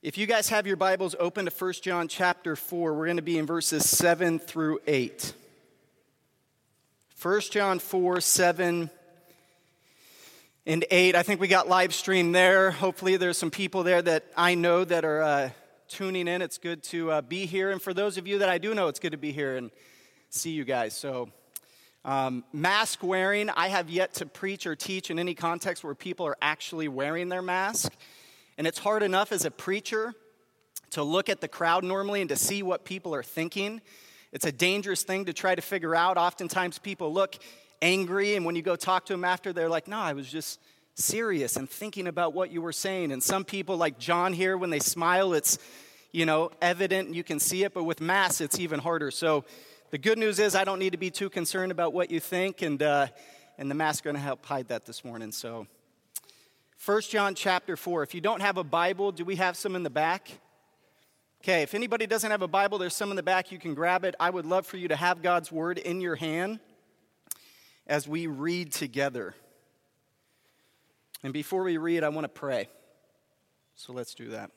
If you guys have your Bibles open to 1 John chapter 4, we're going to be in verses 7 through 8. 1 John 4, 7 and 8. I think we got live stream there. Hopefully, there's some people there that I know that are uh, tuning in. It's good to uh, be here. And for those of you that I do know, it's good to be here and see you guys. So, um, mask wearing, I have yet to preach or teach in any context where people are actually wearing their mask. And it's hard enough as a preacher to look at the crowd normally and to see what people are thinking. It's a dangerous thing to try to figure out. Oftentimes people look angry, and when you go talk to them after, they're like, No, I was just serious and thinking about what you were saying. And some people, like John here, when they smile, it's you know evident you can see it, but with masks, it's even harder. So the good news is I don't need to be too concerned about what you think, and uh, and the mask going to help hide that this morning. So 1 John chapter 4. If you don't have a Bible, do we have some in the back? Okay, if anybody doesn't have a Bible, there's some in the back. You can grab it. I would love for you to have God's word in your hand as we read together. And before we read, I want to pray. So let's do that.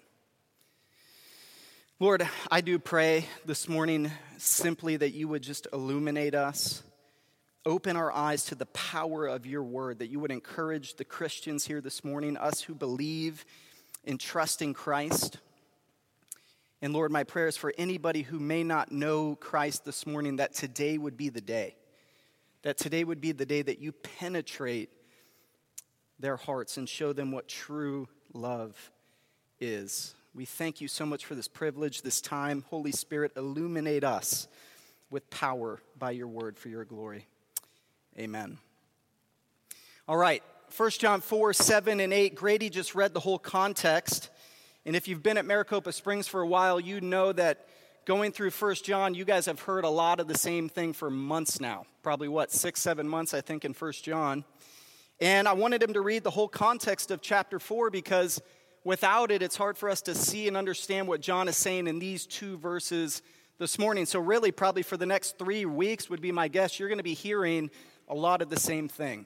Lord, I do pray this morning simply that you would just illuminate us open our eyes to the power of your word, that you would encourage the Christians here this morning, us who believe and trust in Christ. And Lord, my prayer is for anybody who may not know Christ this morning that today would be the day. That today would be the day that you penetrate their hearts and show them what true love is. We thank you so much for this privilege, this time. Holy Spirit, illuminate us with power by your word for your glory. Amen. All right, 1 John 4, 7, and 8. Grady just read the whole context. And if you've been at Maricopa Springs for a while, you know that going through 1 John, you guys have heard a lot of the same thing for months now. Probably what, six, seven months, I think, in 1 John. And I wanted him to read the whole context of chapter 4 because without it, it's hard for us to see and understand what John is saying in these two verses this morning. So, really, probably for the next three weeks, would be my guess, you're going to be hearing a lot of the same thing,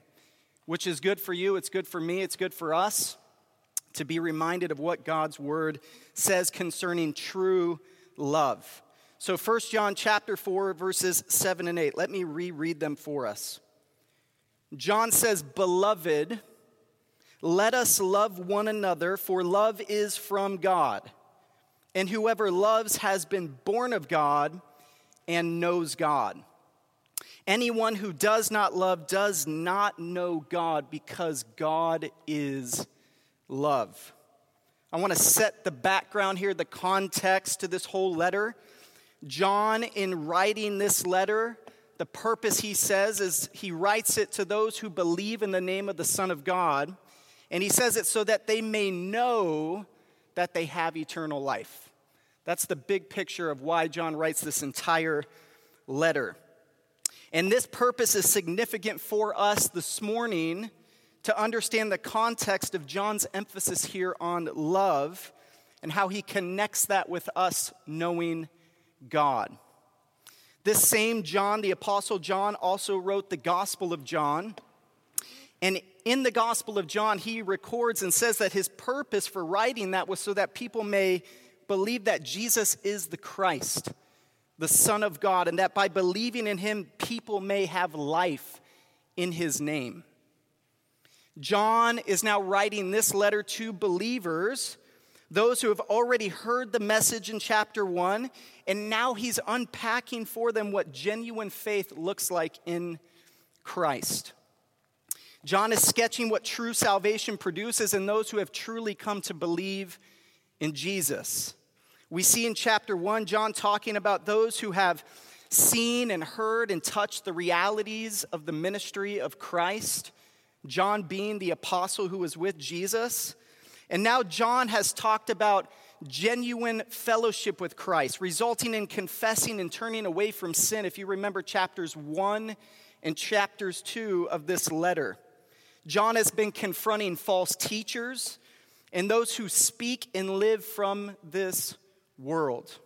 which is good for you, it's good for me, it's good for us to be reminded of what God's word says concerning true love. So 1 John chapter 4 verses 7 and 8. Let me reread them for us. John says, "Beloved, let us love one another, for love is from God. And whoever loves has been born of God and knows God." Anyone who does not love does not know God because God is love. I want to set the background here, the context to this whole letter. John, in writing this letter, the purpose he says is he writes it to those who believe in the name of the Son of God. And he says it so that they may know that they have eternal life. That's the big picture of why John writes this entire letter. And this purpose is significant for us this morning to understand the context of John's emphasis here on love and how he connects that with us knowing God. This same John, the Apostle John, also wrote the Gospel of John. And in the Gospel of John, he records and says that his purpose for writing that was so that people may believe that Jesus is the Christ the Son of God, and that by believing in him, people may have life in his name. John is now writing this letter to believers, those who have already heard the message in chapter one, and now he's unpacking for them what genuine faith looks like in Christ. John is sketching what true salvation produces in those who have truly come to believe in Jesus. We see in chapter 1 John talking about those who have seen and heard and touched the realities of the ministry of Christ, John being the apostle who was with Jesus. And now John has talked about genuine fellowship with Christ, resulting in confessing and turning away from sin. If you remember chapters 1 and chapters 2 of this letter, John has been confronting false teachers and those who speak and live from this world.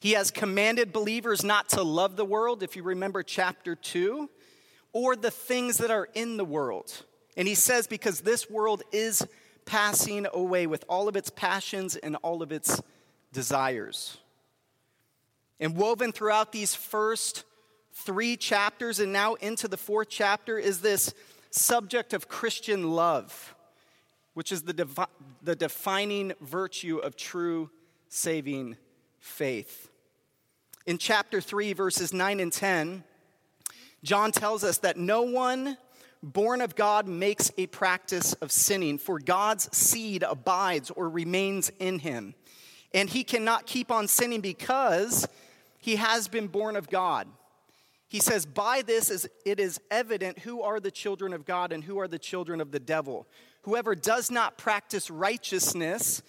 He has commanded believers not to love the world, if you remember chapter 2, or the things that are in the world. And he says, because this world is passing away with all of its passions and all of its desires. And woven throughout these first three chapters and now into the fourth chapter is this subject of Christian love, which is the, the defining virtue of true saving faith. In chapter 3, verses 9 and 10, John tells us that no one born of God makes a practice of sinning, for God's seed abides or remains in him. And he cannot keep on sinning because he has been born of God. He says, By this is, it is evident who are the children of God and who are the children of the devil. Whoever does not practice righteousness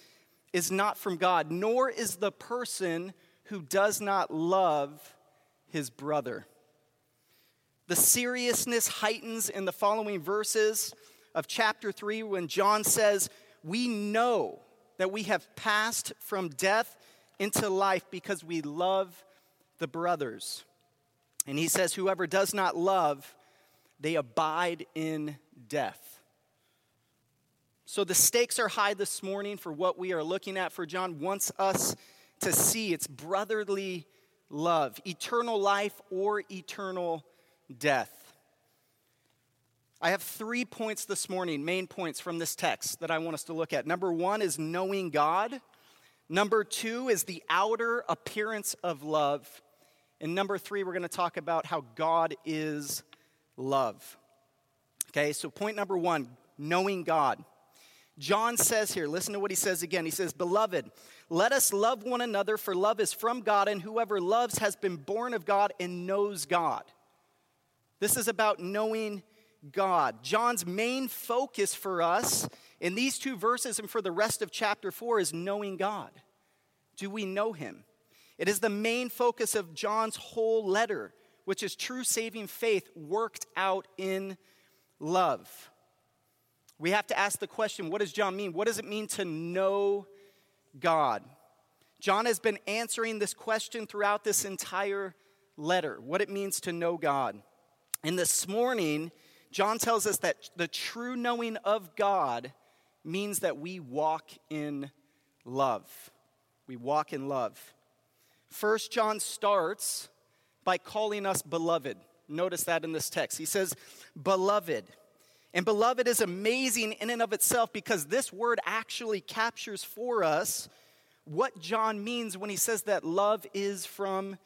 is not from God, nor is the person who does not love his brother. The seriousness heightens in the following verses of chapter 3 when John says, We know that we have passed from death into life because we love the brothers. And he says, Whoever does not love, they abide in death. So the stakes are high this morning for what we are looking at, for John wants us to see it's brotherly love, eternal life or eternal death. I have three points this morning, main points from this text that I want us to look at. Number one is knowing God. Number two is the outer appearance of love. And number three, we're going to talk about how God is love. Okay, so point number one knowing God. John says here, listen to what he says again. He says, Beloved, let us love one another, for love is from God, and whoever loves has been born of God and knows God. This is about knowing God. John's main focus for us in these two verses and for the rest of chapter 4 is knowing God. Do we know him? It is the main focus of John's whole letter, which is true saving faith worked out in love. We have to ask the question what does John mean? What does it mean to know God? John has been answering this question throughout this entire letter what it means to know God. And this morning, John tells us that the true knowing of God means that we walk in love. We walk in love. First John starts by calling us beloved. Notice that in this text. He says, beloved. And beloved is amazing in and of itself because this word actually captures for us what John means when he says that love is from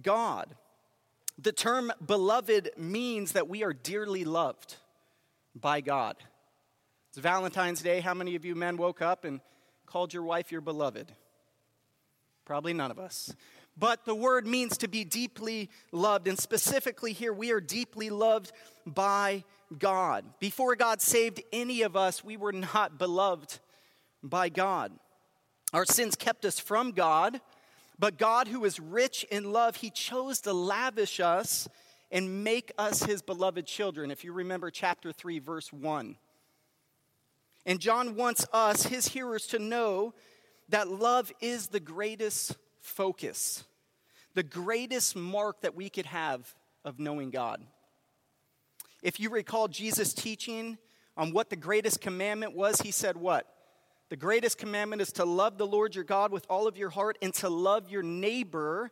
God. The term beloved means that we are dearly loved by God. It's Valentine's Day. How many of you men woke up and called your wife your beloved? Probably none of us. But the word means to be deeply loved. And specifically here, we are deeply loved by God. Before God saved any of us, we were not beloved by God. Our sins kept us from God, but God, who is rich in love, He chose to lavish us and make us His beloved children. If you remember chapter 3, verse 1. And John wants us, His hearers, to know that love is the greatest focus, the greatest mark that we could have of knowing God. If you recall Jesus' teaching on what the greatest commandment was, he said, What? The greatest commandment is to love the Lord your God with all of your heart and to love your neighbor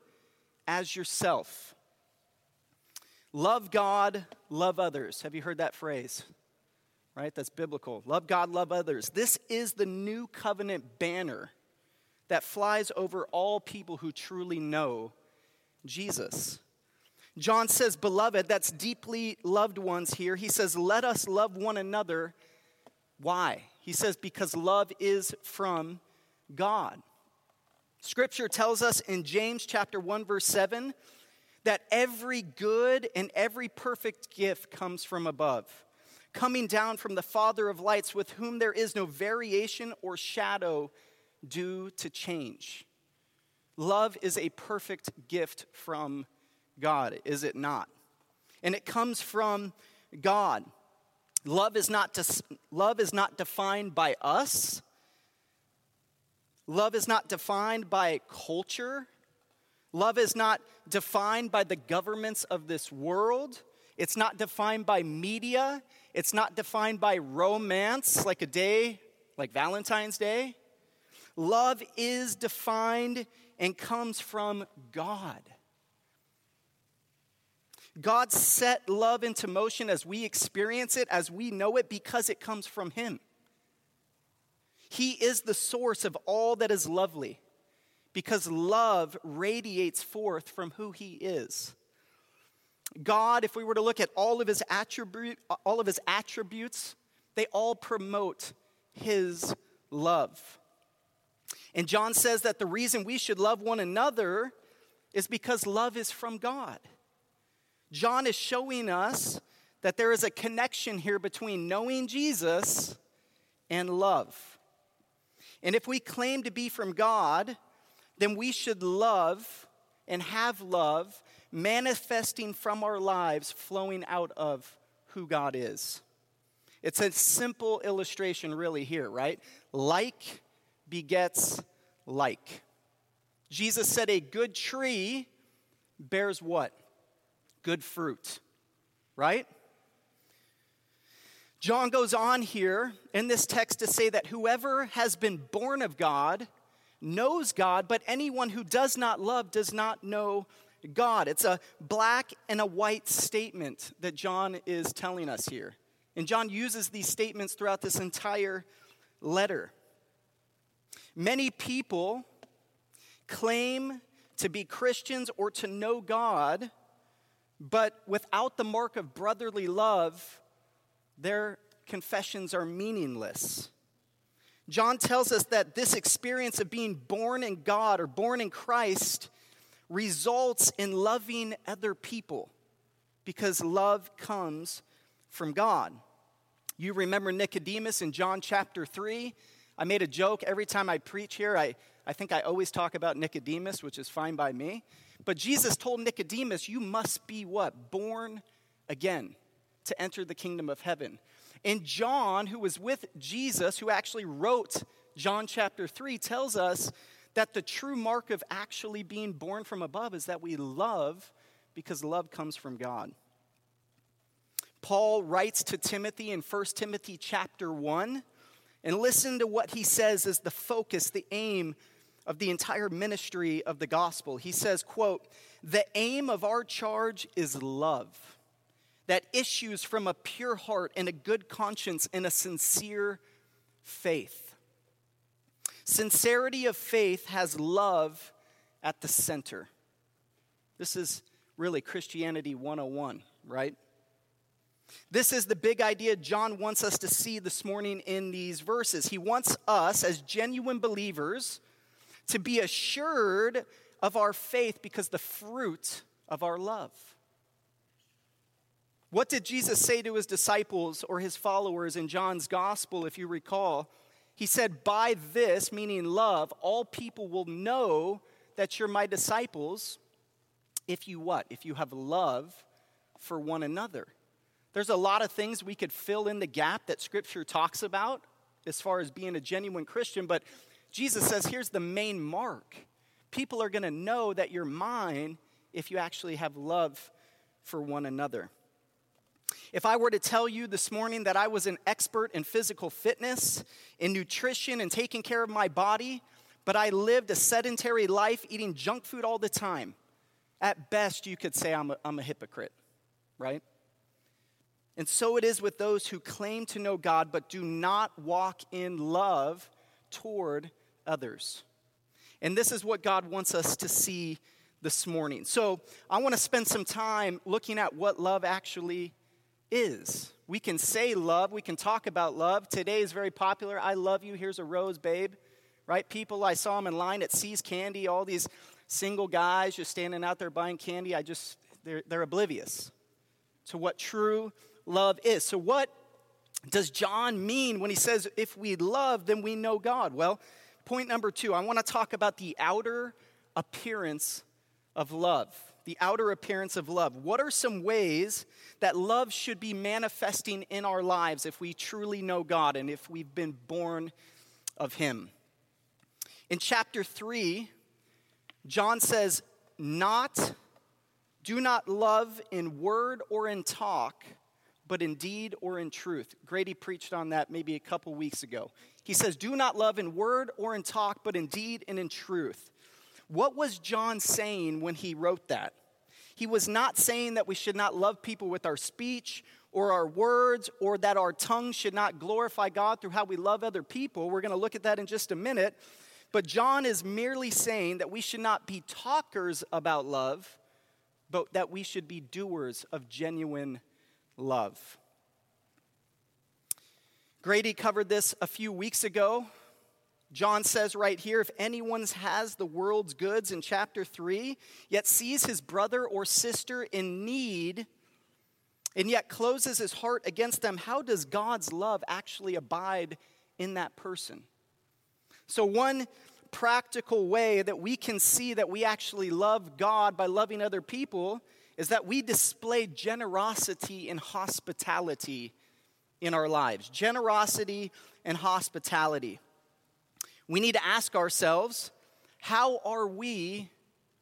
as yourself. Love God, love others. Have you heard that phrase? Right? That's biblical. Love God, love others. This is the new covenant banner that flies over all people who truly know Jesus. John says, Beloved, that's deeply loved ones here. He says, Let us love one another. Why? He says, Because love is from God. Scripture tells us in James chapter 1 verse 7 that every good and every perfect gift comes from above, coming down from the Father of lights with whom there is no variation or shadow due to change. Love is a perfect gift from God, is it not? And it comes from God. Love is not, to, love is not defined by us. Love is not defined by culture. Love is not defined by the governments of this world. It's not defined by media. It's not defined by romance, like a day like Valentine's Day. Love is defined and comes from God. God set love into motion as we experience it, as we know it, because it comes from Him. He is the source of all that is lovely, because love radiates forth from who He is. God, if we were to look at all of His, attribute, all of his attributes, they all promote His love. And John says that the reason we should love one another is because love is from God. John is showing us that there is a connection here between knowing Jesus and love. And if we claim to be from God, then we should love and have love manifesting from our lives, flowing out of who God is. It's a simple illustration, really, here, right? Like begets like. Jesus said a good tree bears what? Good fruit, right? John goes on here in this text to say that whoever has been born of God knows God, but anyone who does not love does not know God. It's a black and a white statement that John is telling us here. And John uses these statements throughout this entire letter. Many people claim to be Christians or to know God but without the mark of brotherly love, their confessions are meaningless. John tells us that this experience of being born in God or born in Christ results in loving other people because love comes from God. You remember Nicodemus in John chapter 3? I made a joke every time I preach here. I, I think I always talk about Nicodemus, which is fine by me. But Jesus told Nicodemus, You must be what? Born again to enter the kingdom of heaven. And John, who was with Jesus, who actually wrote John chapter 3, tells us that the true mark of actually being born from above is that we love because love comes from God. Paul writes to Timothy in 1 Timothy chapter 1, and listen to what he says as the focus, the aim of the entire ministry of the gospel. He says, quote, "The aim of our charge is love that issues from a pure heart and a good conscience and a sincere faith." Sincerity of faith has love at the center. This is really Christianity 101, right? This is the big idea John wants us to see this morning in these verses. He wants us, as genuine believers, to be assured of our faith because the fruit of our love. What did Jesus say to his disciples or his followers in John's gospel, if you recall? He said, By this, meaning love, all people will know that you're my disciples if you what? If you have love for one another. There's a lot of things we could fill in the gap that scripture talks about as far as being a genuine Christian, but Jesus says, here's the main mark. People are going to know that you're mine if you actually have love for one another. If I were to tell you this morning that I was an expert in physical fitness, in nutrition, and taking care of my body, but I lived a sedentary life eating junk food all the time, at best you could say I'm a, I'm a hypocrite, right? And so it is with those who claim to know God but do not walk in love toward others. And this is what God wants us to see this morning. So I want to spend some time looking at what love actually is. We can say love, we can talk about love. Today is very popular. I love you. Here's a rose, babe. Right? People, I saw them in line at See's Candy, all these single guys just standing out there buying candy. I just, they're, they're oblivious to what true love is. So, what does John mean when he says, if we love, then we know God? Well, Point number two, I want to talk about the outer appearance of love. The outer appearance of love. What are some ways that love should be manifesting in our lives if we truly know God and if we've been born of Him? In chapter 3, John says, Not, do not love in word or in talk, but in deed or in truth. Grady preached on that maybe a couple weeks ago. He says, Do not love in word or in talk, but in deed and in truth. What was John saying when he wrote that? He was not saying that we should not love people with our speech or our words or that our tongue should not glorify God through how we love other people. We're going to look at that in just a minute. But John is merely saying that we should not be talkers about love, but that we should be doers of genuine love. Grady covered this a few weeks ago. John says right here if anyone has the world's goods in chapter 3, yet sees his brother or sister in need, and yet closes his heart against them, how does God's love actually abide in that person? So, one practical way that we can see that we actually love God by loving other people is that we display generosity and hospitality in our lives. Generosity and hospitality. We need to ask ourselves how are we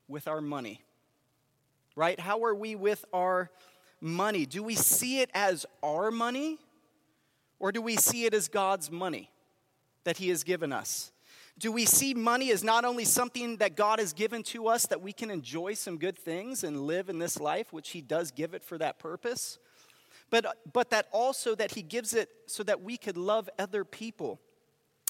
with our money? Right? How are we with our money? Do we see it as our money or do we see it as God's money that He has given us? Do we see money as not only something that God has given to us that we can enjoy some good things and live in this life, which He does give it for that purpose, but, but that also that He gives it so that we could love other people,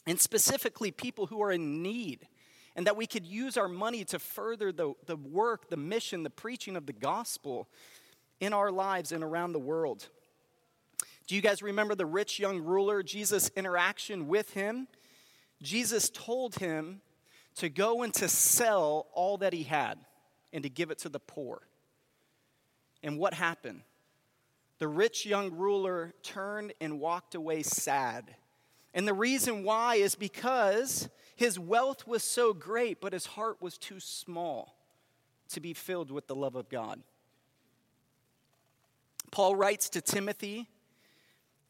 and specifically people who are in need, and that we could use our money to further the, the work, the mission, the preaching of the gospel in our lives and around the world. Do you guys remember the rich young ruler, Jesus' interaction with him? Jesus told him to go and to sell all that he had and to give it to the poor. And what happened? The rich young ruler turned and walked away sad. And the reason why is because his wealth was so great, but his heart was too small to be filled with the love of God. Paul writes to Timothy,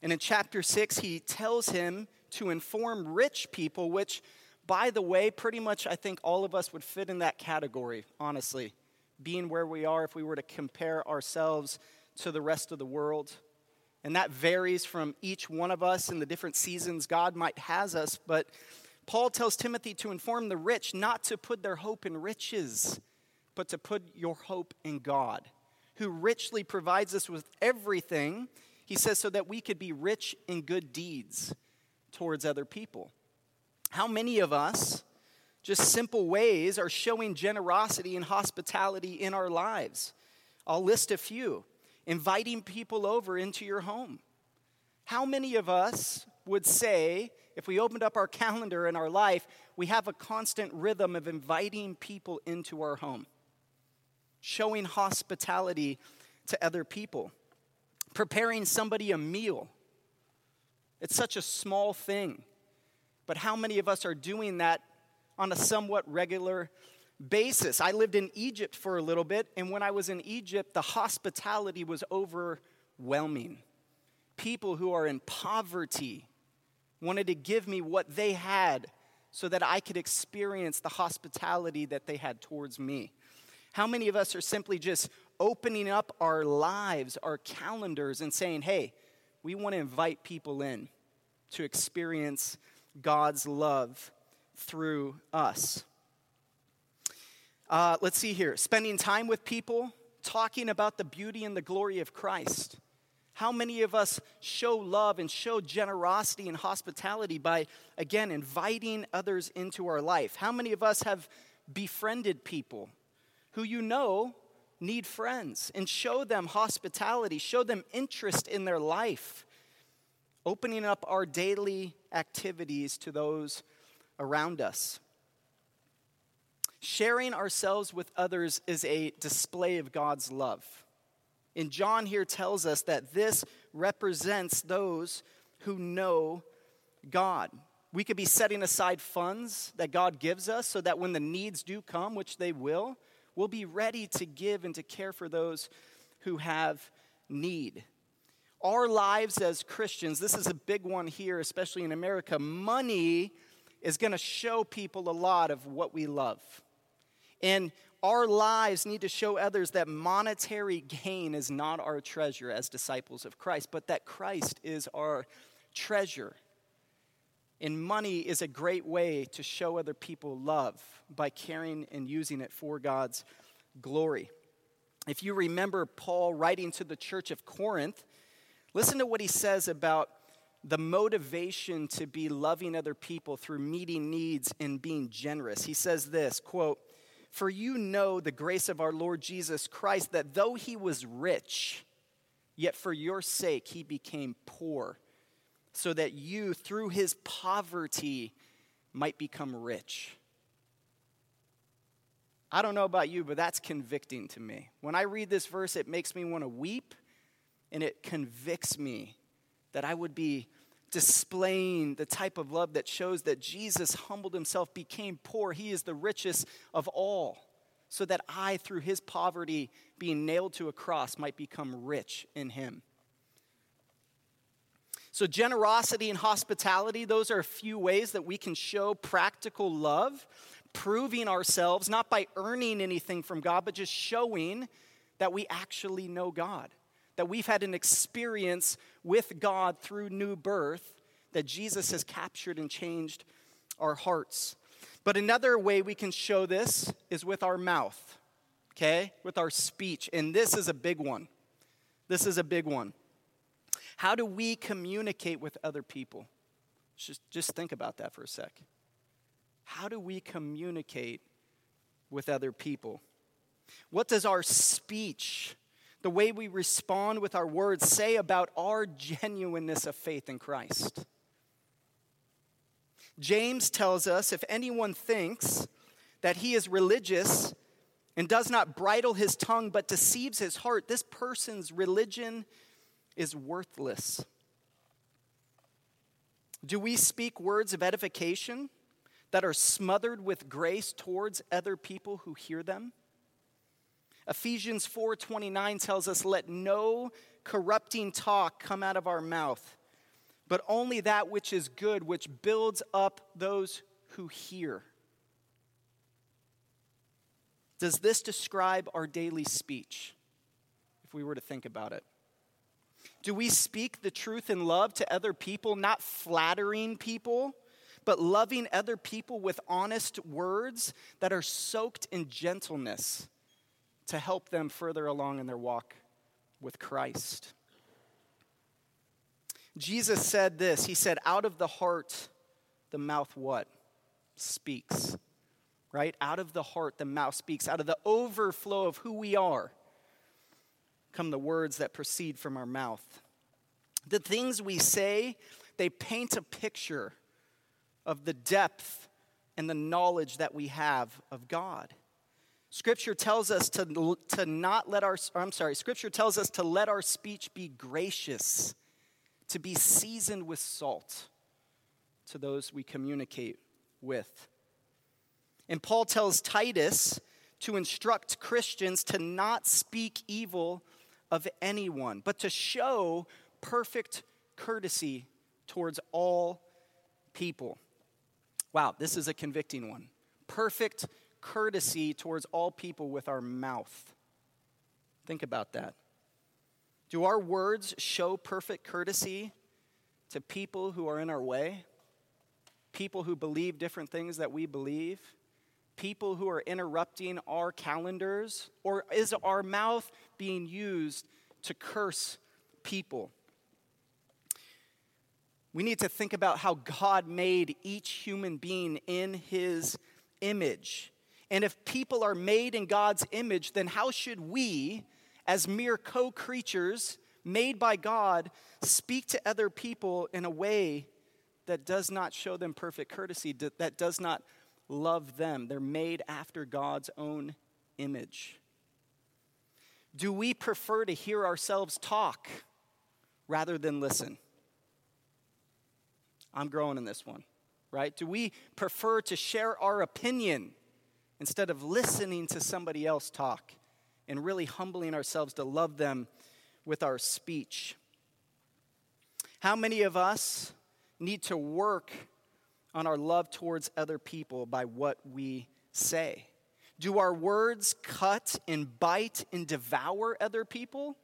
and in chapter 6, he tells him to inform rich people, which, by the way, pretty much I think all of us would fit in that category, honestly, being where we are if we were to compare ourselves to the rest of the world. And that varies from each one of us in the different seasons God might has us. But Paul tells Timothy to inform the rich not to put their hope in riches, but to put your hope in God, who richly provides us with everything. He says, so that we could be rich in good deeds towards other people. How many of us, just simple ways, are showing generosity and hospitality in our lives? I'll list a few. Inviting people over into your home. How many of us would say, if we opened up our calendar in our life, we have a constant rhythm of inviting people into our home, showing hospitality to other people, preparing somebody a meal it's such a small thing. But how many of us are doing that on a somewhat regular basis? I lived in Egypt for a little bit, and when I was in Egypt, the hospitality was overwhelming. People who are in poverty wanted to give me what they had so that I could experience the hospitality that they had towards me. How many of us are simply just opening up our lives, our calendars, and saying, hey, we want to invite people in to experience God's love through us. Uh, let's see here spending time with people, talking about the beauty and the glory of Christ. How many of us show love and show generosity and hospitality by, again, inviting others into our life? How many of us have befriended people who you know need friends and show them hospitality, show them interest in their life, opening up our daily activities to those around us. Sharing ourselves with others is a display of God's love. And John here tells us that this represents those who know God. We could be setting aside funds that God gives us so that when the needs do come, which they will, we'll be ready to give and to care for those who have need. Our lives as Christians, this is a big one here, especially in America, money is going to show people a lot of what we love. And our lives need to show others that monetary gain is not our treasure as disciples of Christ, but that Christ is our treasure. And money is a great way to show other people love by caring and using it for God's glory. If you remember Paul writing to the church of Corinth, listen to what he says about the motivation to be loving other people through meeting needs and being generous. He says this, quote, "For you know the grace of our Lord Jesus Christ that though he was rich, yet for your sake he became poor, so that you through his poverty might become rich." I don't know about you, but that's convicting to me. When I read this verse, it makes me want to weep and it convicts me that I would be displaying the type of love that shows that Jesus humbled himself, became poor. He is the richest of all, so that I, through his poverty, being nailed to a cross, might become rich in him. So, generosity and hospitality, those are a few ways that we can show practical love, proving ourselves, not by earning anything from God, but just showing that we actually know God that we've had an experience with God through new birth, that Jesus has captured and changed our hearts. But another way we can show this is with our mouth, okay? With our speech. And this is a big one. This is a big one. How do we communicate with other people? Just, just think about that for a sec. How do we communicate with other people? What does our speech the way we respond with our words say about our genuineness of faith in Christ. James tells us if anyone thinks that he is religious and does not bridle his tongue but deceives his heart, this person's religion is worthless. Do we speak words of edification that are smothered with grace towards other people who hear them? Ephesians 4:29 tells us let no corrupting talk come out of our mouth, but only that which is good which builds up those who hear. Does this describe our daily speech if we were to think about it? Do we speak the truth in love to other people, not flattering people, but loving other people with honest words that are soaked in gentleness? To help them further along in their walk with Christ. Jesus said this He said, Out of the heart, the mouth what? Speaks. Right? Out of the heart, the mouth speaks. Out of the overflow of who we are come the words that proceed from our mouth. The things we say, they paint a picture of the depth and the knowledge that we have of God. Scripture tells us to, to not let our, I'm sorry, Scripture tells us to let our speech be gracious, to be seasoned with salt to those we communicate with. And Paul tells Titus to instruct Christians to not speak evil of anyone, but to show perfect courtesy towards all people. Wow, this is a convicting one. Perfect courtesy towards all people with our mouth. Think about that. Do our words show perfect courtesy to people who are in our way? People who believe different things that we believe? People who are interrupting our calendars? Or is our mouth being used to curse people? We need to think about how God made each human being in his image. And if people are made in God's image, then how should we, as mere co creatures made by God, speak to other people in a way that does not show them perfect courtesy, that does not love them? They're made after God's own image. Do we prefer to hear ourselves talk rather than listen? I'm growing in this one, right? Do we prefer to share our opinion instead of listening to somebody else talk and really humbling ourselves to love them with our speech. How many of us need to work on our love towards other people by what we say? Do our words cut and bite and devour other people?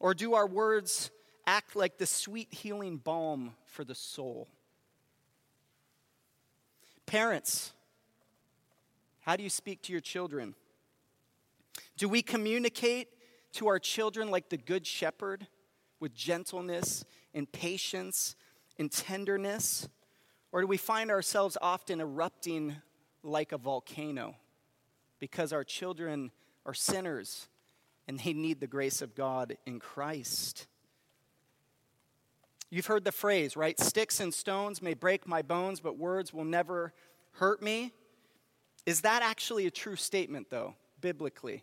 Or do our words act like the sweet healing balm for the soul? Parents, how do you speak to your children? Do we communicate to our children like the Good Shepherd with gentleness and patience and tenderness? Or do we find ourselves often erupting like a volcano because our children are sinners and they need the grace of God in Christ? You've heard the phrase, right? Sticks and stones may break my bones, but words will never hurt me. Is that actually a true statement, though, biblically?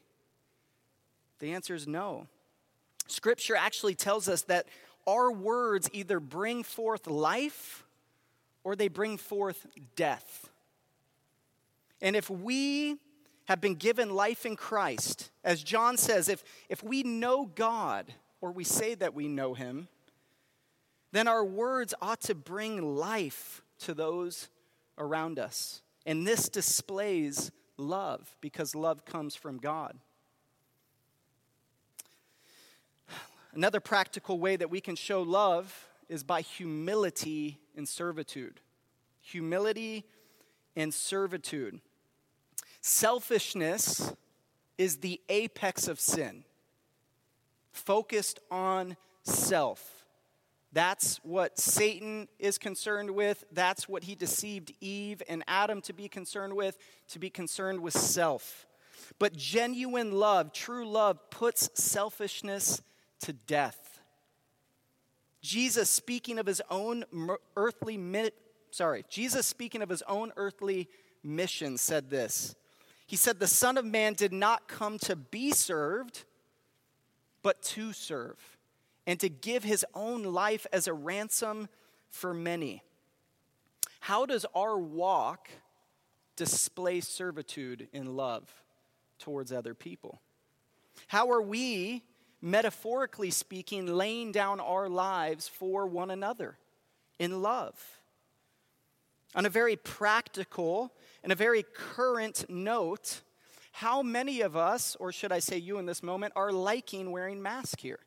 The answer is no. Scripture actually tells us that our words either bring forth life or they bring forth death. And if we have been given life in Christ, as John says, if, if we know God or we say that we know Him, then our words ought to bring life to those around us. And this displays love because love comes from God. Another practical way that we can show love is by humility and servitude. Humility and servitude. Selfishness is the apex of sin, focused on self. That's what Satan is concerned with. That's what he deceived Eve and Adam to be concerned with, to be concerned with self. But genuine love, true love, puts selfishness to death. Jesus speaking of his own earthly sorry, Jesus speaking of his own earthly mission said this. He said the son of man did not come to be served but to serve and to give his own life as a ransom for many. How does our walk display servitude in love towards other people? How are we, metaphorically speaking, laying down our lives for one another in love? On a very practical and a very current note, how many of us, or should I say you in this moment, are liking wearing masks here?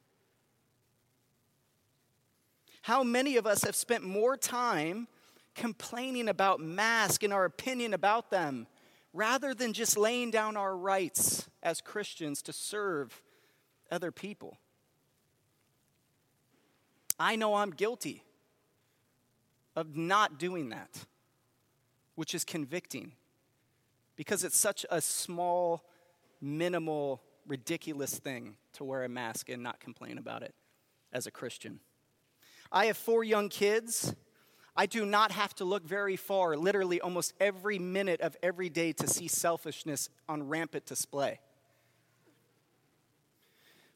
How many of us have spent more time complaining about masks and our opinion about them rather than just laying down our rights as Christians to serve other people? I know I'm guilty of not doing that, which is convicting because it's such a small, minimal, ridiculous thing to wear a mask and not complain about it as a Christian. I have four young kids. I do not have to look very far, literally almost every minute of every day, to see selfishness on rampant display.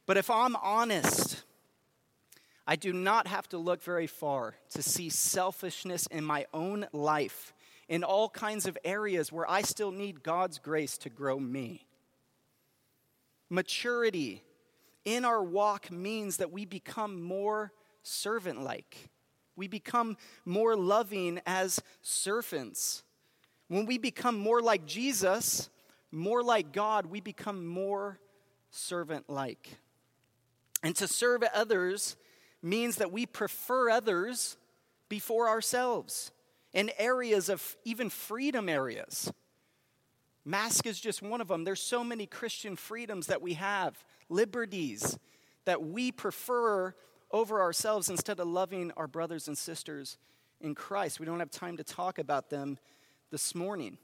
But if I'm honest, I do not have to look very far to see selfishness in my own life in all kinds of areas where I still need God's grace to grow me. Maturity in our walk means that we become more servant like. We become more loving as servants. When we become more like Jesus, more like God, we become more servant like. And to serve others means that we prefer others before ourselves in areas of even freedom areas. Mask is just one of them. There's so many Christian freedoms that we have, liberties that we prefer over ourselves instead of loving our brothers and sisters in Christ. We don't have time to talk about them this morning.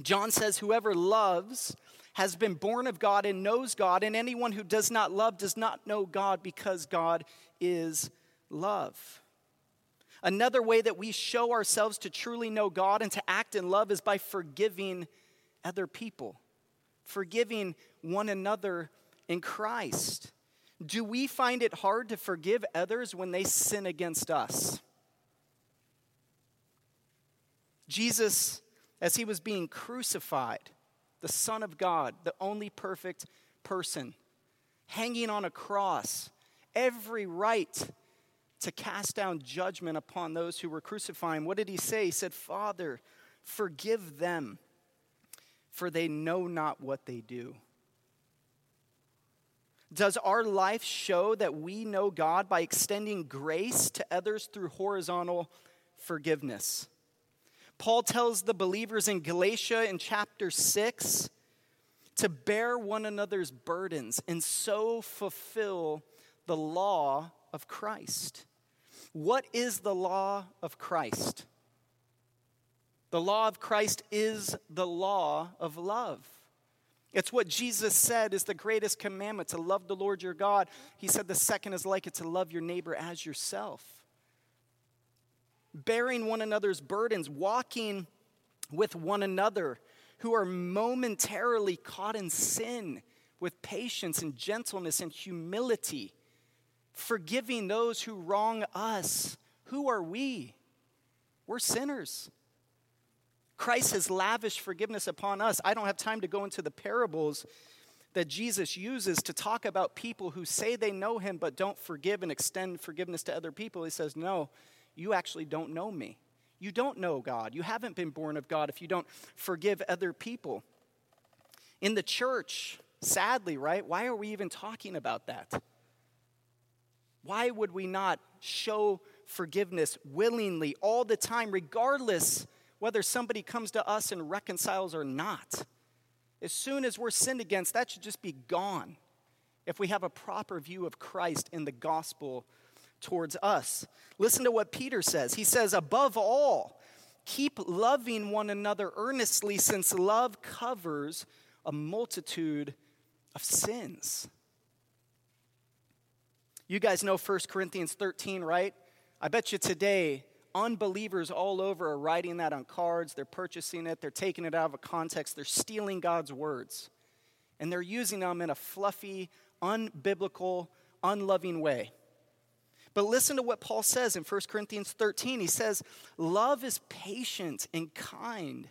John says, Whoever loves has been born of God and knows God, and anyone who does not love does not know God because God is love. Another way that we show ourselves to truly know God and to act in love is by forgiving other people, forgiving one another in Christ. Do we find it hard to forgive others when they sin against us? Jesus, as he was being crucified, the Son of God, the only perfect person, hanging on a cross, every right to cast down judgment upon those who were crucifying. What did he say? He said, Father, forgive them, for they know not what they do. Does our life show that we know God by extending grace to others through horizontal forgiveness? Paul tells the believers in Galatia in chapter 6 to bear one another's burdens and so fulfill the law of Christ. What is the law of Christ? The law of Christ is the law of love. It's what Jesus said is the greatest commandment to love the Lord your God. He said the second is like it to love your neighbor as yourself. Bearing one another's burdens, walking with one another who are momentarily caught in sin with patience and gentleness and humility, forgiving those who wrong us. Who are we? We're sinners. Christ has lavished forgiveness upon us. I don't have time to go into the parables that Jesus uses to talk about people who say they know him but don't forgive and extend forgiveness to other people. He says, No, you actually don't know me. You don't know God. You haven't been born of God if you don't forgive other people. In the church, sadly, right? Why are we even talking about that? Why would we not show forgiveness willingly all the time, regardless whether somebody comes to us and reconciles or not. As soon as we're sinned against, that should just be gone if we have a proper view of Christ in the gospel towards us. Listen to what Peter says. He says, Above all, keep loving one another earnestly, since love covers a multitude of sins. You guys know 1 Corinthians 13, right? I bet you today unbelievers all over are writing that on cards, they're purchasing it, they're taking it out of a context, they're stealing God's words, and they're using them in a fluffy, unbiblical, unloving way. But listen to what Paul says in 1 Corinthians 13. He says, Love is patient and kind.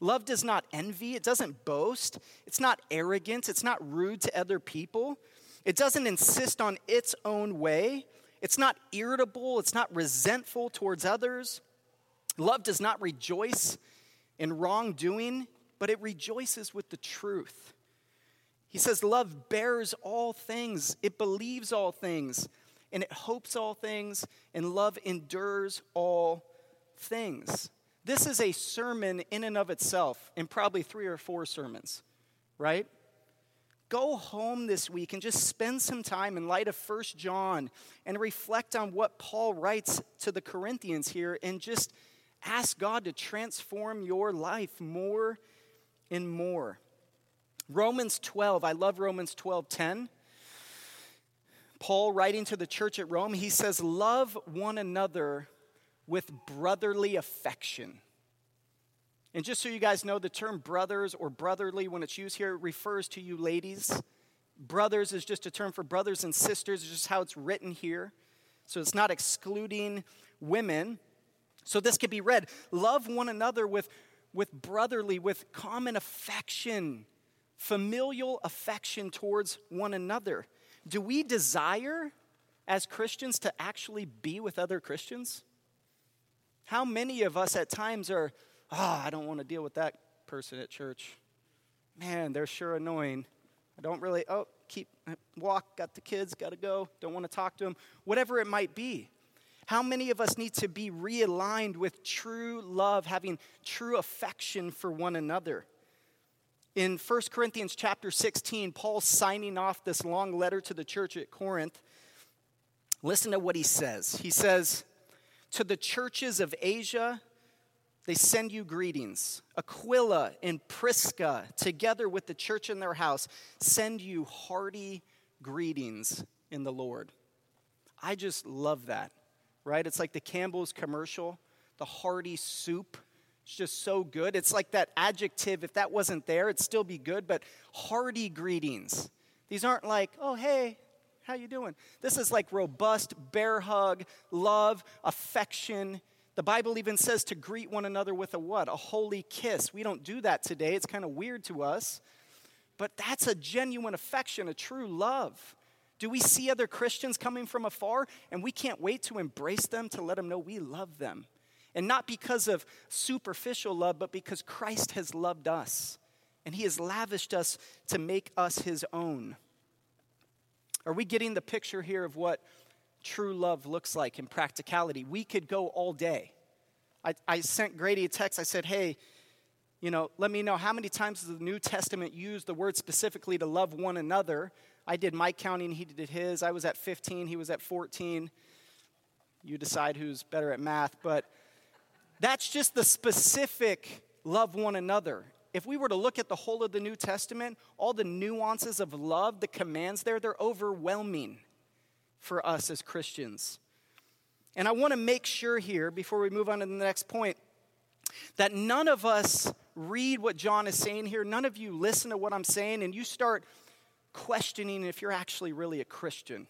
Love does not envy, it doesn't boast, it's not arrogant, it's not rude to other people, it doesn't insist on its own way. It's not irritable, it's not resentful towards others. Love does not rejoice in wrongdoing, but it rejoices with the truth. He says, Love bears all things, it believes all things, and it hopes all things, and love endures all things. This is a sermon in and of itself, in probably three or four sermons, right? Go home this week and just spend some time in light of First John and reflect on what Paul writes to the Corinthians here and just ask God to transform your life more and more. Romans 12, I love Romans 12 10. Paul, writing to the church at Rome, he says, Love one another with brotherly affection. And just so you guys know, the term brothers or brotherly, when it's used here, refers to you ladies. Brothers is just a term for brothers and sisters, it's just how it's written here. So it's not excluding women. So this could be read love one another with, with brotherly, with common affection, familial affection towards one another. Do we desire as Christians to actually be with other Christians? How many of us at times are oh, I don't want to deal with that person at church. Man, they're sure annoying. I don't really, oh, keep, walk, got the kids, got to go, don't want to talk to them, whatever it might be. How many of us need to be realigned with true love, having true affection for one another? In 1 Corinthians chapter 16, Paul's signing off this long letter to the church at Corinth. Listen to what he says. He says, To the churches of Asia they send you greetings. Aquila and Prisca, together with the church in their house, send you hearty greetings in the Lord. I just love that, right? It's like the Campbell's commercial, the hearty soup. It's just so good. It's like that adjective, if that wasn't there, it'd still be good, but hearty greetings. These aren't like, oh, hey, how you doing? This is like robust bear hug, love, affection, the Bible even says to greet one another with a what? A holy kiss. We don't do that today. It's kind of weird to us. But that's a genuine affection, a true love. Do we see other Christians coming from afar and we can't wait to embrace them to let them know we love them? And not because of superficial love, but because Christ has loved us and He has lavished us to make us His own. Are we getting the picture here of what true love looks like in practicality? We could go all day. I, I sent Grady a text. I said, hey, you know, let me know how many times does the New Testament use the word specifically to love one another? I did my counting, he did his. I was at 15, he was at 14. You decide who's better at math, but that's just the specific love one another. If we were to look at the whole of the New Testament, all the nuances of love, the commands there, they're overwhelming for us as Christians. And I want to make sure here, before we move on to the next point, that none of us read what John is saying here. None of you listen to what I'm saying, and you start questioning if you're actually really a Christian.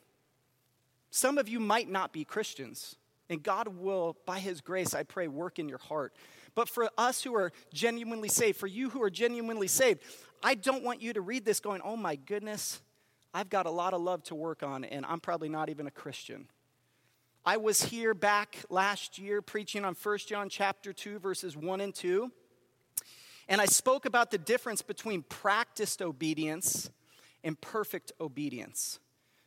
Some of you might not be Christians, and God will, by His grace, I pray, work in your heart. But for us who are genuinely saved, for you who are genuinely saved, I don't want you to read this going, oh my goodness, I've got a lot of love to work on, and I'm probably not even a Christian. I was here back last year preaching on 1 John chapter 2 verses 1 and 2. And I spoke about the difference between practiced obedience and perfect obedience.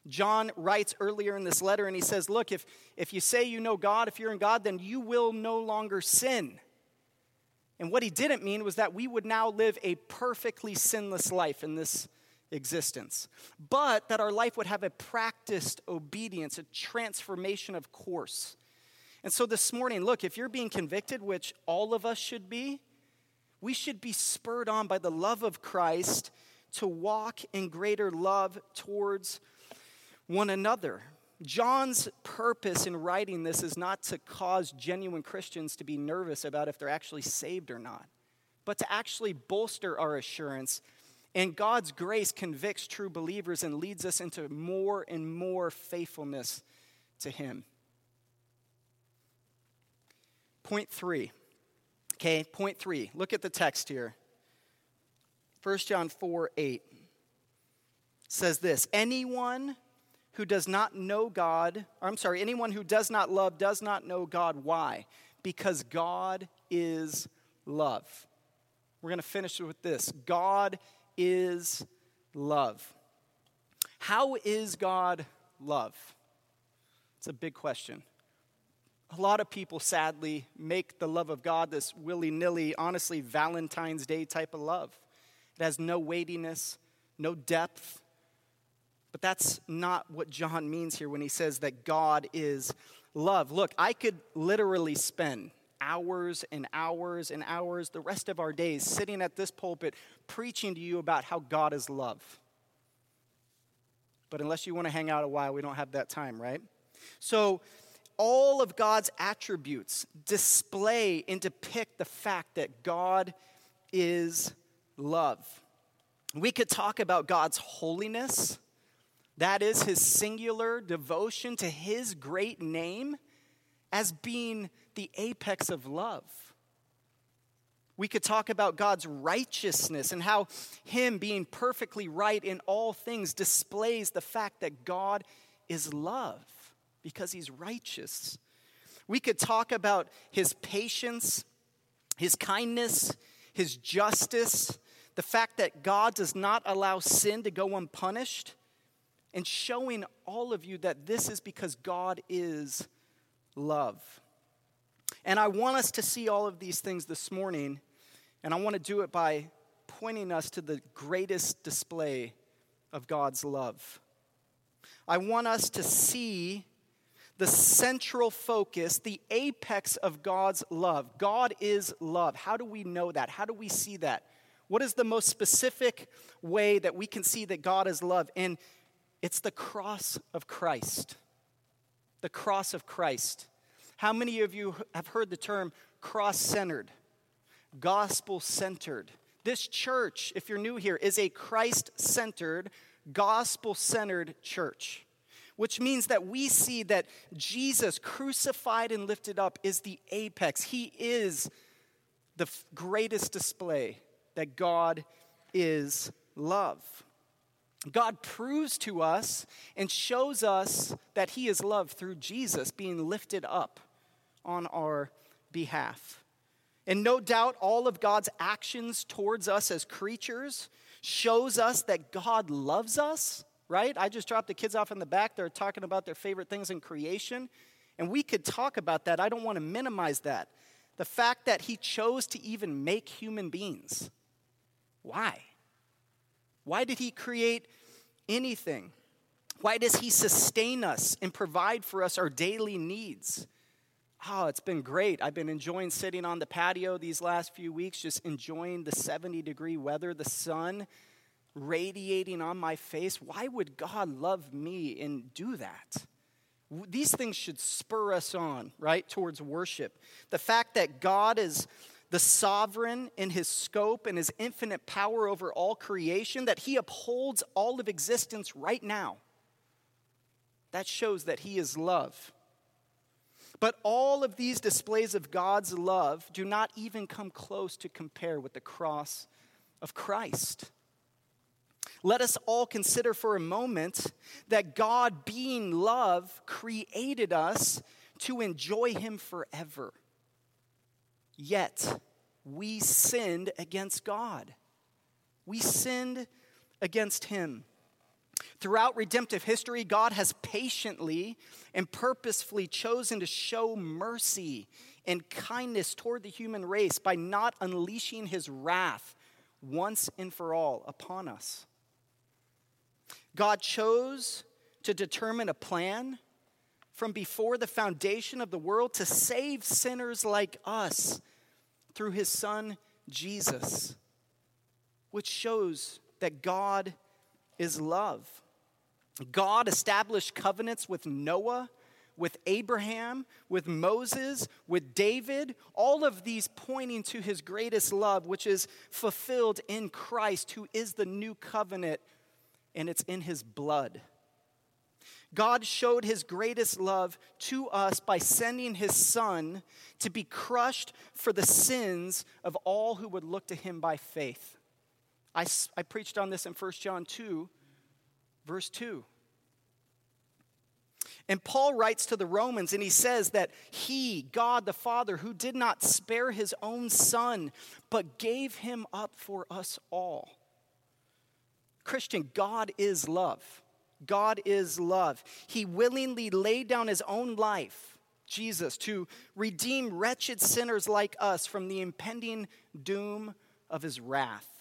John writes earlier in this letter and he says, Look, if, if you say you know God, if you're in God, then you will no longer sin. And what he didn't mean was that we would now live a perfectly sinless life in this existence, but that our life would have a practiced obedience, a transformation of course. And so this morning, look, if you're being convicted, which all of us should be, we should be spurred on by the love of Christ to walk in greater love towards one another. John's purpose in writing this is not to cause genuine Christians to be nervous about if they're actually saved or not, but to actually bolster our assurance and God's grace convicts true believers and leads us into more and more faithfulness to Him. Point three. Okay, point three. Look at the text here. 1 John 4 8 says this Anyone who does not know God, I'm sorry, anyone who does not love does not know God. Why? Because God is love. We're going to finish with this God is love. How is God love? It's a big question. A lot of people sadly make the love of God this willy nilly, honestly, Valentine's Day type of love. It has no weightiness, no depth. But that's not what John means here when he says that God is love. Look, I could literally spend hours and hours and hours, the rest of our days, sitting at this pulpit preaching to you about how God is love. But unless you want to hang out a while, we don't have that time, right? So, all of God's attributes display and depict the fact that God is love. We could talk about God's holiness, that is his singular devotion to his great name as being the apex of love. We could talk about God's righteousness and how Him being perfectly right in all things displays the fact that God is love because He's righteous. We could talk about His patience, His kindness, His justice, the fact that God does not allow sin to go unpunished, and showing all of you that this is because God is love. And I want us to see all of these things this morning, and I want to do it by pointing us to the greatest display of God's love. I want us to see the central focus, the apex of God's love. God is love. How do we know that? How do we see that? What is the most specific way that we can see that God is love? And it's the cross of Christ. The cross of Christ. How many of you have heard the term cross centered, gospel centered? This church, if you're new here, is a Christ centered, gospel centered church, which means that we see that Jesus, crucified and lifted up, is the apex. He is the greatest display that God is love. God proves to us and shows us that He is love through Jesus being lifted up on our behalf. And no doubt, all of God's actions towards us as creatures shows us that God loves us, right? I just dropped the kids off in the back. They're talking about their favorite things in creation. And we could talk about that. I don't want to minimize that. The fact that He chose to even make human beings. Why? Why did He create anything? Why does He sustain us and provide for us our daily needs? Oh, it's been great. I've been enjoying sitting on the patio these last few weeks, just enjoying the 70 degree weather, the sun radiating on my face. Why would God love me and do that? These things should spur us on, right, towards worship. The fact that God is the sovereign in his scope and his infinite power over all creation, that he upholds all of existence right now. That shows that he is love. But all of these displays of God's love do not even come close to compare with the cross of Christ. Let us all consider for a moment that God, being love, created us to enjoy Him forever. Yet, we sinned against God. We sinned against Him. Throughout redemptive history, God has patiently and purposefully chosen to show mercy and kindness toward the human race by not unleashing his wrath once and for all upon us. God chose to determine a plan from before the foundation of the world to save sinners like us through his son Jesus, which shows that God is love. God established covenants with Noah, with Abraham, with Moses, with David, all of these pointing to his greatest love, which is fulfilled in Christ, who is the new covenant, and it's in his blood. God showed his greatest love to us by sending his son to be crushed for the sins of all who would look to him by faith. I, I preached on this in 1 John 2 verse 2. And Paul writes to the Romans and he says that he, God the Father, who did not spare his own son, but gave him up for us all. Christian, God is love. God is love. He willingly laid down his own life, Jesus, to redeem wretched sinners like us from the impending doom of his wrath.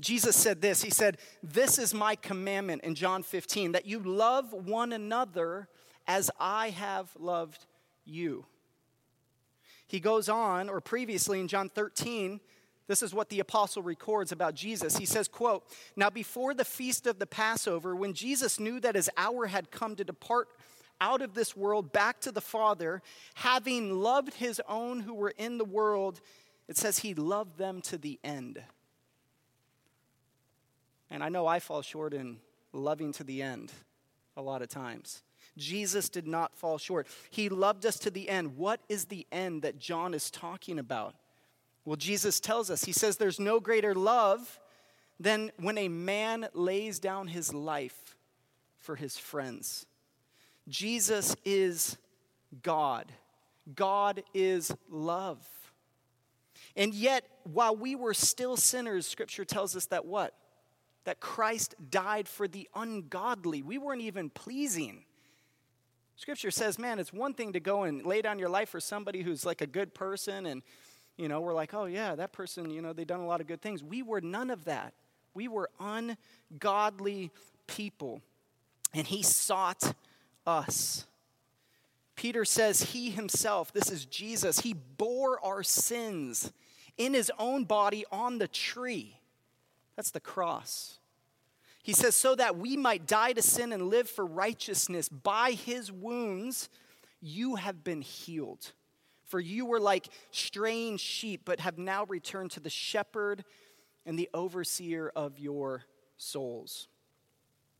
Jesus said this He said, This is my commandment in John 15, that you love one another as I have loved you. He goes on, or previously in John 13, this is what the apostle records about Jesus. He says, quote, Now before the feast of the Passover, when Jesus knew that his hour had come to depart out of this world back to the Father, having loved his own who were in the world, it says he loved them to the end. And I know I fall short in loving to the end a lot of times. Jesus did not fall short. He loved us to the end. What is the end that John is talking about? Well, Jesus tells us, He says, There's no greater love than when a man lays down his life for his friends. Jesus is God. God is love. And yet, while we were still sinners, Scripture tells us that what? That Christ died for the ungodly. We weren't even pleasing. Scripture says, man, it's one thing to go and lay down your life for somebody who's like a good person, and, you know, we're like, oh, yeah, that person, you know, they've done a lot of good things. We were none of that. We were ungodly people, and He sought us. Peter says, He Himself, this is Jesus, He bore our sins in His own body on the tree that's the cross. He says, so that we might die to sin and live for righteousness. By his wounds, you have been healed. For you were like straying sheep, but have now returned to the shepherd and the overseer of your souls.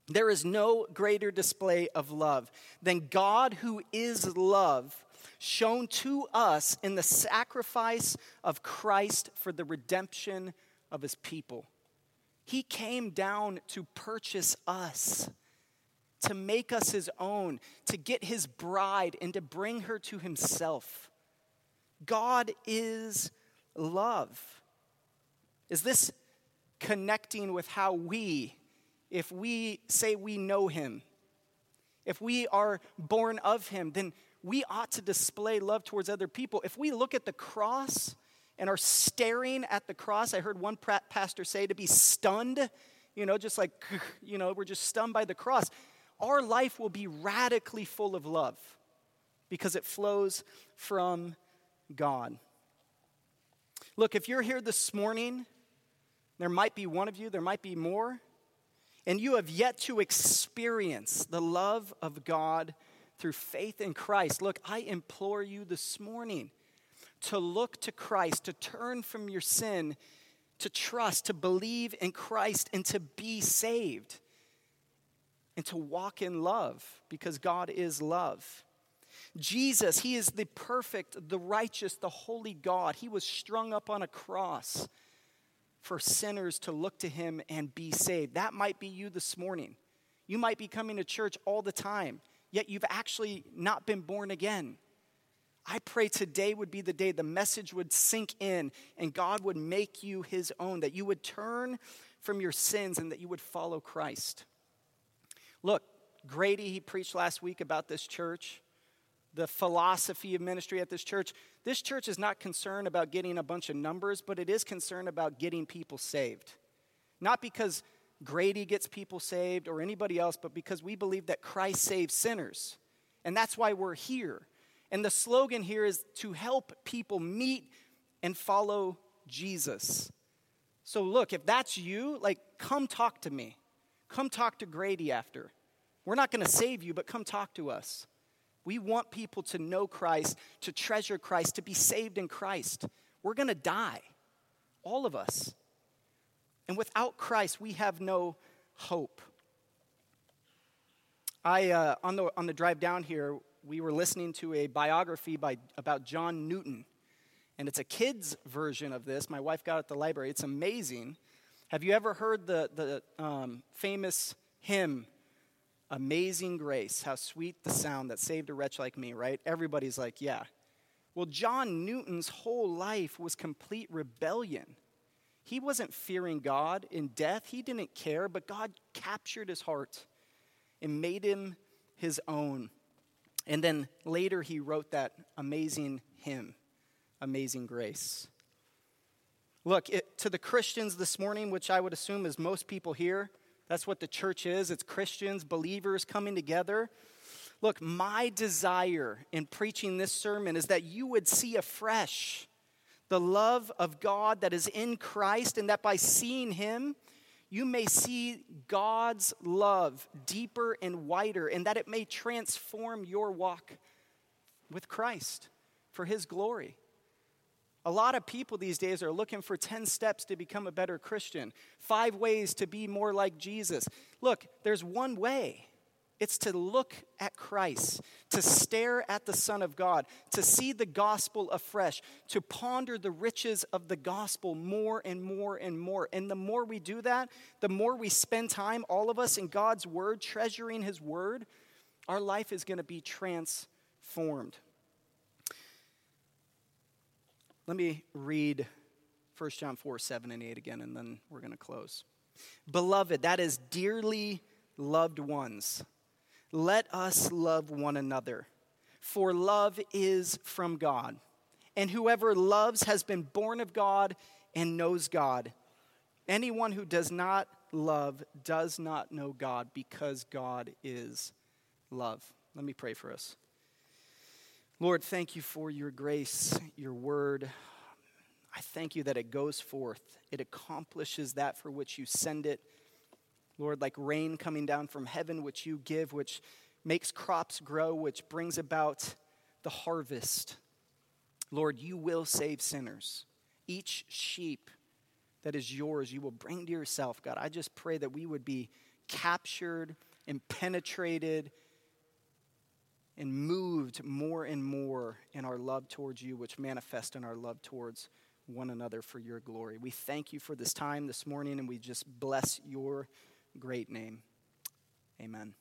There is no greater display of love than God, who is love, shown to us in the sacrifice of Christ for the redemption of his people. He came down to purchase us, to make us his own, to get his bride, and to bring her to himself. God is love. Is this connecting with how we, if we say we know Him, if we are born of Him, then we ought to display love towards other people. If we look at the cross and are staring at the cross, I heard one pastor say to be stunned, you know, just like, you know, we're just stunned by the cross. Our life will be radically full of love because it flows from God. Look, if you're here this morning, there might be one of you, there might be more, and you have yet to experience the love of God through faith in Christ, look, I implore you this morning to look to Christ, to turn from your sin, to trust, to believe in Christ, and to be saved, and to walk in love because God is love. Jesus, He is the perfect, the righteous, the holy God. He was strung up on a cross for sinners to look to Him and be saved. That might be you this morning. You might be coming to church all the time yet you've actually not been born again. I pray today would be the day the message would sink in and God would make you his own, that you would turn from your sins and that you would follow Christ. Look, Grady, he preached last week about this church, the philosophy of ministry at this church. This church is not concerned about getting a bunch of numbers, but it is concerned about getting people saved. Not because Grady gets people saved or anybody else, but because we believe that Christ saves sinners. And that's why we're here. And the slogan here is to help people meet and follow Jesus. So, look, if that's you, like, come talk to me. Come talk to Grady after. We're not going to save you, but come talk to us. We want people to know Christ, to treasure Christ, to be saved in Christ. We're going to die, all of us. And without Christ, we have no hope. I, uh, on, the, on the drive down here, we were listening to a biography by, about John Newton. And it's a kid's version of this. My wife got it at the library. It's amazing. Have you ever heard the, the um, famous hymn, Amazing Grace? How sweet the sound that saved a wretch like me, right? Everybody's like, yeah. Well, John Newton's whole life was complete rebellion. He wasn't fearing God in death, he didn't care, but God captured his heart and made him his own. And then later he wrote that amazing hymn, Amazing Grace. Look, it, to the Christians this morning, which I would assume is most people here, that's what the church is. It's Christians, believers coming together. Look, my desire in preaching this sermon is that you would see afresh the love of God that is in Christ, and that by seeing Him, you may see God's love deeper and wider, and that it may transform your walk with Christ for His glory. A lot of people these days are looking for 10 steps to become a better Christian, five ways to be more like Jesus. Look, there's one way. It's to look at Christ, to stare at the Son of God, to see the gospel afresh, to ponder the riches of the gospel more and more and more. And the more we do that, the more we spend time, all of us, in God's Word, treasuring His Word, our life is going to be transformed. Let me read 1 John 4 7 and 8 again, and then we're going to close. Beloved, that is dearly loved ones let us love one another, for love is from God. And whoever loves has been born of God and knows God. Anyone who does not love does not know God because God is love. Let me pray for us. Lord, thank you for your grace, your word. I thank you that it goes forth, it accomplishes that for which you send it. Lord, like rain coming down from heaven, which you give, which makes crops grow, which brings about the harvest. Lord, you will save sinners. Each sheep that is yours, you will bring to yourself, God. I just pray that we would be captured and penetrated and moved more and more in our love towards you, which manifest in our love towards one another for your glory. We thank you for this time this morning, and we just bless your great name. Amen.